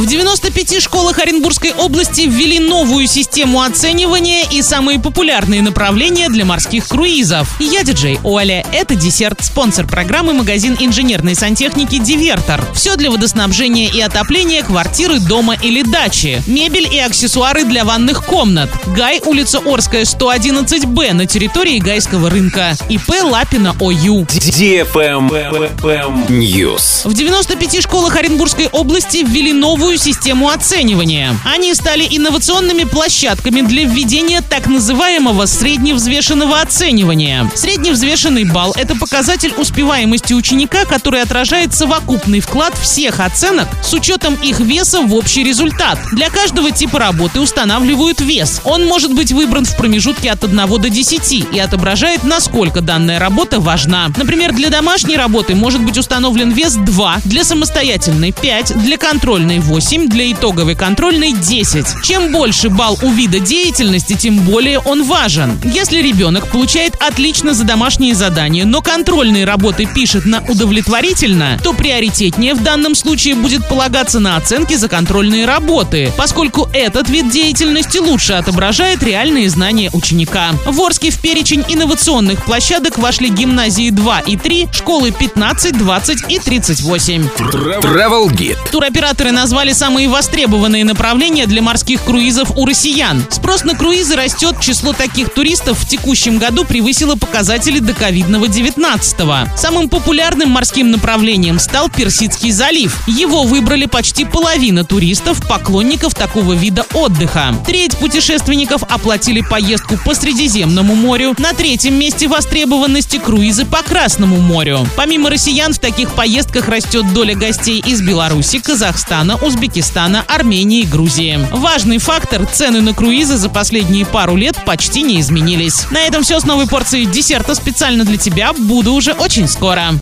В 95 школах Оренбургской области ввели новую систему оценивания и самые популярные направления для морских круизов. Я диджей Оля. Это десерт, спонсор программы магазин инженерной сантехники «Дивертор». Все для водоснабжения и отопления квартиры, дома или дачи. Мебель и аксессуары для ванных комнат. Гай, улица Орская, 111Б на территории Гайского рынка. ИП Лапина ОЮ. News. В 95 школах Оренбургской области ввели новую систему оценивания. Они стали инновационными площадками для введения так называемого средневзвешенного оценивания. Средневзвешенный балл – это показатель успеваемости ученика, который отражает совокупный вклад всех оценок с учетом их веса в общий результат. Для каждого типа работы устанавливают вес. Он может быть выбран в промежутке от 1 до 10 и отображает, насколько данная работа важна. Например, для домашней работы может быть установлен вес 2, для самостоятельной 5, для контрольной 8, для итоговой контрольной 10. Чем больше балл у вида деятельности, тем более он важен. Если ребенок получает отлично за домашние задания, но контрольные работы пишет на удовлетворительно, то приоритетнее в данном случае будет полагаться на оценки за контрольные работы, поскольку этот вид деятельности лучше отображает реальные знания ученика. В Орске в перечень инновационных площадок вошли гимназии 2 и 3, школы 15, 20 и 38. Travel Guide. Туроператоры назвали самые востребованные направления для морских круизов у россиян. Спрос на круизы растет, число таких туристов в текущем году превысило показатели до ковидного 19 Самым популярным морским направлением стал Персидский залив. Его выбрали почти половина туристов, поклонников такого вида отдыха. Треть путешественников оплатили поездку по Средиземному морю. На третьем месте востребованности круизы по Красному морю. Помимо россиян в таких поездках растет доля гостей из Беларуси, Казахстана, Узбекистана, Армении и Грузии. Важный фактор – цены на круизы за последние пару лет почти не изменились. На этом все с новой порцией десерта специально для тебя. Буду уже очень скоро.